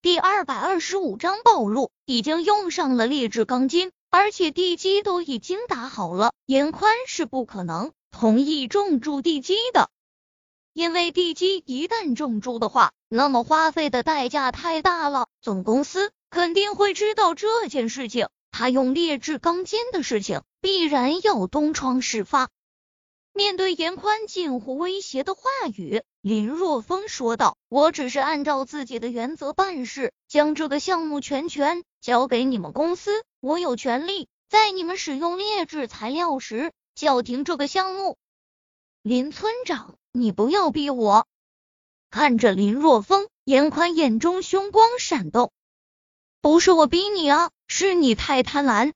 第二百二十五章暴露，已经用上了劣质钢筋，而且地基都已经打好了。严宽是不可能同意重铸地基的，因为地基一旦重铸的话，那么花费的代价太大了。总公司肯定会知道这件事情，他用劣质钢筋的事情必然要东窗事发。面对严宽近乎威胁的话语，林若风说道：“我只是按照自己的原则办事，将这个项目全权交给你们公司。我有权利在你们使用劣质材料时叫停这个项目。”林村长，你不要逼我！看着林若风，严宽眼中凶光闪动：“不是我逼你啊，是你太贪婪。”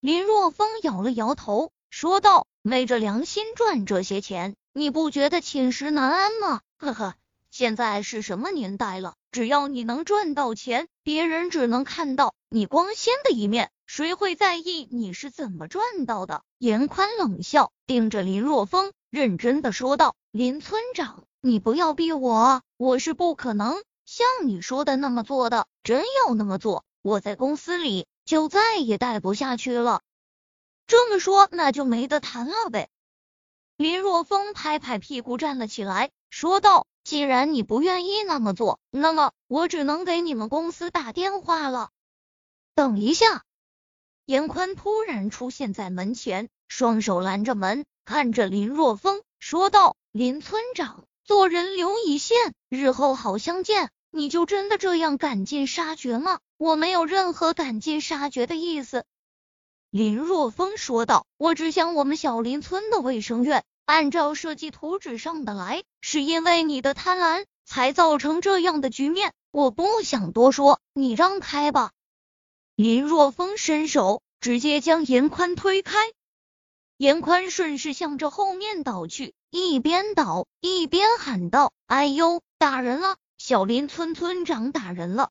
林若风摇了摇头，说道。昧着良心赚这些钱，你不觉得寝食难安吗？呵呵，现在是什么年代了？只要你能赚到钱，别人只能看到你光鲜的一面，谁会在意你是怎么赚到的？严宽冷笑，盯着林若风，认真的说道：“林村长，你不要逼我，我是不可能像你说的那么做的。真要那么做，我在公司里就再也待不下去了。”这么说，那就没得谈了呗。林若风拍拍屁股站了起来，说道：“既然你不愿意那么做，那么我只能给你们公司打电话了。”等一下，严宽突然出现在门前，双手拦着门，看着林若风说道：“林村长，做人留一线，日后好相见。你就真的这样赶尽杀绝吗？我没有任何赶尽杀绝的意思。”林若风说道：“我只想我们小林村的卫生院按照设计图纸上的来，是因为你的贪婪才造成这样的局面。我不想多说，你让开吧。”林若风伸手直接将严宽推开，严宽顺势向着后面倒去，一边倒一边喊道：“哎呦，打人了！小林村村长打人了！”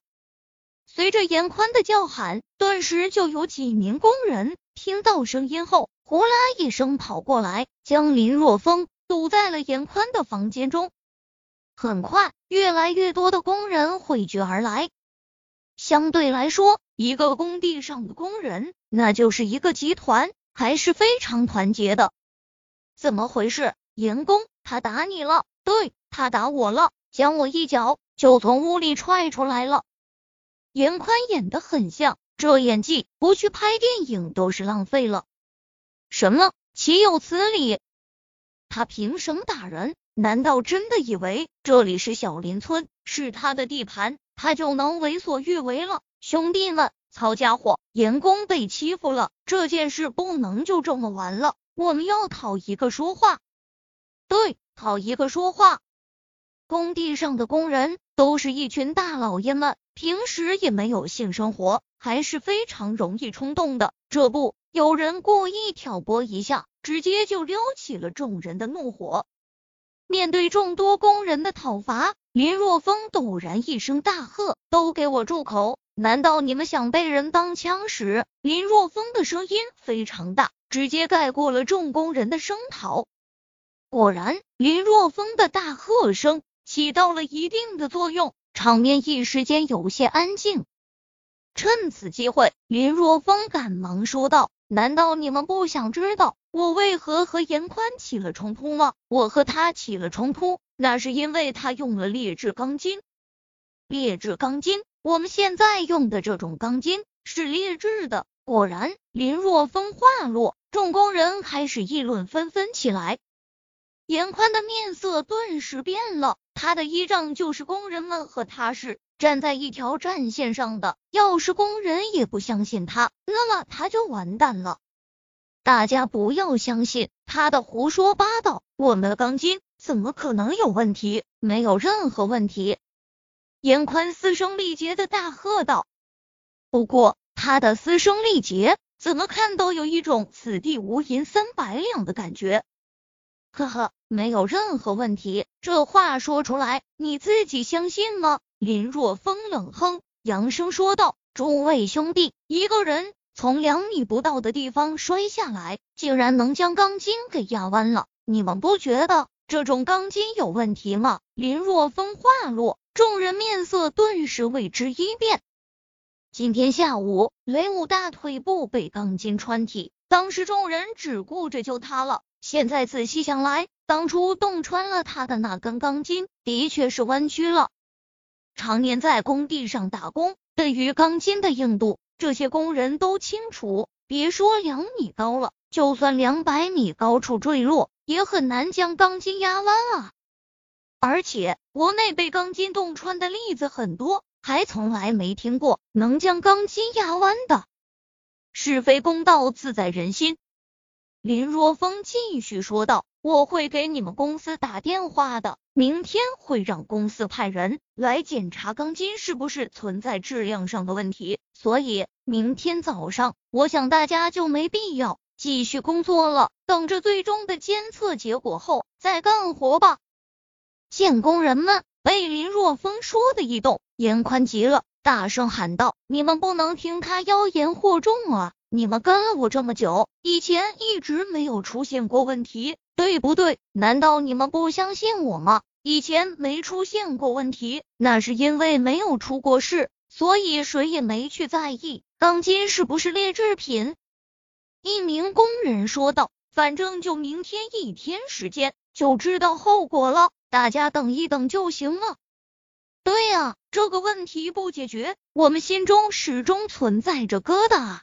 随着严宽的叫喊，顿时就有几名工人听到声音后，呼啦一声跑过来，将林若风堵在了严宽的房间中。很快，越来越多的工人汇聚而来。相对来说，一个工地上的工人，那就是一个集团，还是非常团结的。怎么回事？严工，他打你了？对，他打我了，将我一脚就从屋里踹出来了。严宽演的很像，这演技不去拍电影都是浪费了。什么？岂有此理！他凭什么打人？难道真的以为这里是小林村，是他的地盘，他就能为所欲为了？兄弟们，曹家伙，严工被欺负了，这件事不能就这么完了，我们要讨一个说话。对，讨一个说话。工地上的工人都是一群大老爷们。平时也没有性生活，还是非常容易冲动的。这不，有人故意挑拨一下，直接就撩起了众人的怒火。面对众多工人的讨伐，林若风陡然一声大喝：“都给我住口！难道你们想被人当枪使？”林若风的声音非常大，直接盖过了众工人的声讨。果然，林若风的大喝声起到了一定的作用。场面一时间有些安静。趁此机会，林若风赶忙说道：“难道你们不想知道我为何和严宽起了冲突吗？我和他起了冲突，那是因为他用了劣质钢筋。劣质钢筋，我们现在用的这种钢筋是劣质的。”果然，林若风话落，众工人开始议论纷纷起来。严宽的面色顿时变了。他的依仗就是工人们和他是站在一条战线上的，要是工人也不相信他，那么他就完蛋了。大家不要相信他的胡说八道，我们的钢筋怎么可能有问题？没有任何问题！严宽嘶声力竭的大喝道。不过他的嘶声力竭，怎么看都有一种此地无银三百两的感觉。呵呵，没有任何问题。这话说出来，你自己相信吗？林若风冷哼，扬声说道：“诸位兄弟，一个人从两米不到的地方摔下来，竟然能将钢筋给压弯了，你们不觉得这种钢筋有问题吗？”林若风话落，众人面色顿时为之一变。今天下午，雷武大腿部被钢筋穿体，当时众人只顾着救他了。现在仔细想来，当初洞穿了他的那根钢筋，的确是弯曲了。常年在工地上打工，对于钢筋的硬度，这些工人都清楚。别说两米高了，就算两百米高处坠落，也很难将钢筋压弯啊！而且国内被钢筋洞穿的例子很多。还从来没听过能将钢筋压弯的。是非公道自在人心。林若风继续说道：“我会给你们公司打电话的，明天会让公司派人来检查钢筋是不是存在质量上的问题。所以明天早上，我想大家就没必要继续工作了，等着最终的监测结果后再干活吧。”见工人们被林若风说的一动。严宽急了，大声喊道：“你们不能听他妖言惑众啊！你们跟了我这么久，以前一直没有出现过问题，对不对？难道你们不相信我吗？以前没出现过问题，那是因为没有出过事，所以谁也没去在意钢筋是不是劣质品。”一名工人说道：“反正就明天一天时间，就知道后果了，大家等一等就行了。”对呀，这个问题不解决，我们心中始终存在着疙瘩啊！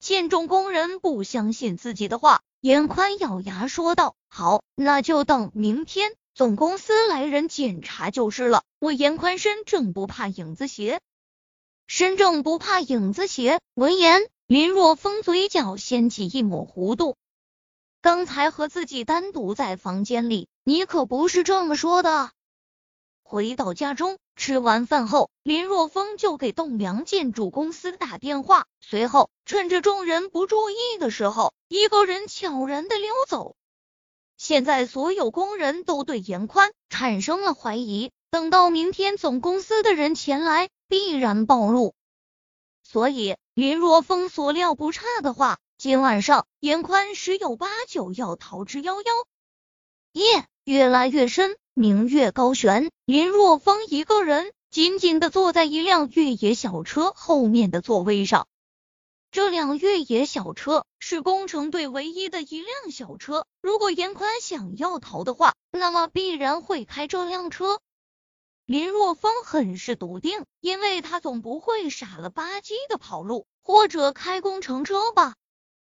见众工人不相信自己的话，严宽咬牙说道：“好，那就等明天总公司来人检查就是了。我严宽身正不怕影子斜，身正不怕影子斜。”闻言，林若风嘴角掀起一抹弧度。刚才和自己单独在房间里，你可不是这么说的。回到家中，吃完饭后，林若风就给栋梁建筑公司打电话，随后趁着众人不注意的时候，一个人悄然的溜走。现在所有工人都对严宽产生了怀疑，等到明天总公司的人前来，必然暴露。所以林若风所料不差的话，今晚上严宽十有八九要逃之夭夭。夜越来越深。明月高悬，林若风一个人紧紧的坐在一辆越野小车后面的座位上。这辆越野小车是工程队唯一的一辆小车，如果严宽想要逃的话，那么必然会开这辆车。林若风很是笃定，因为他总不会傻了吧唧的跑路或者开工程车吧。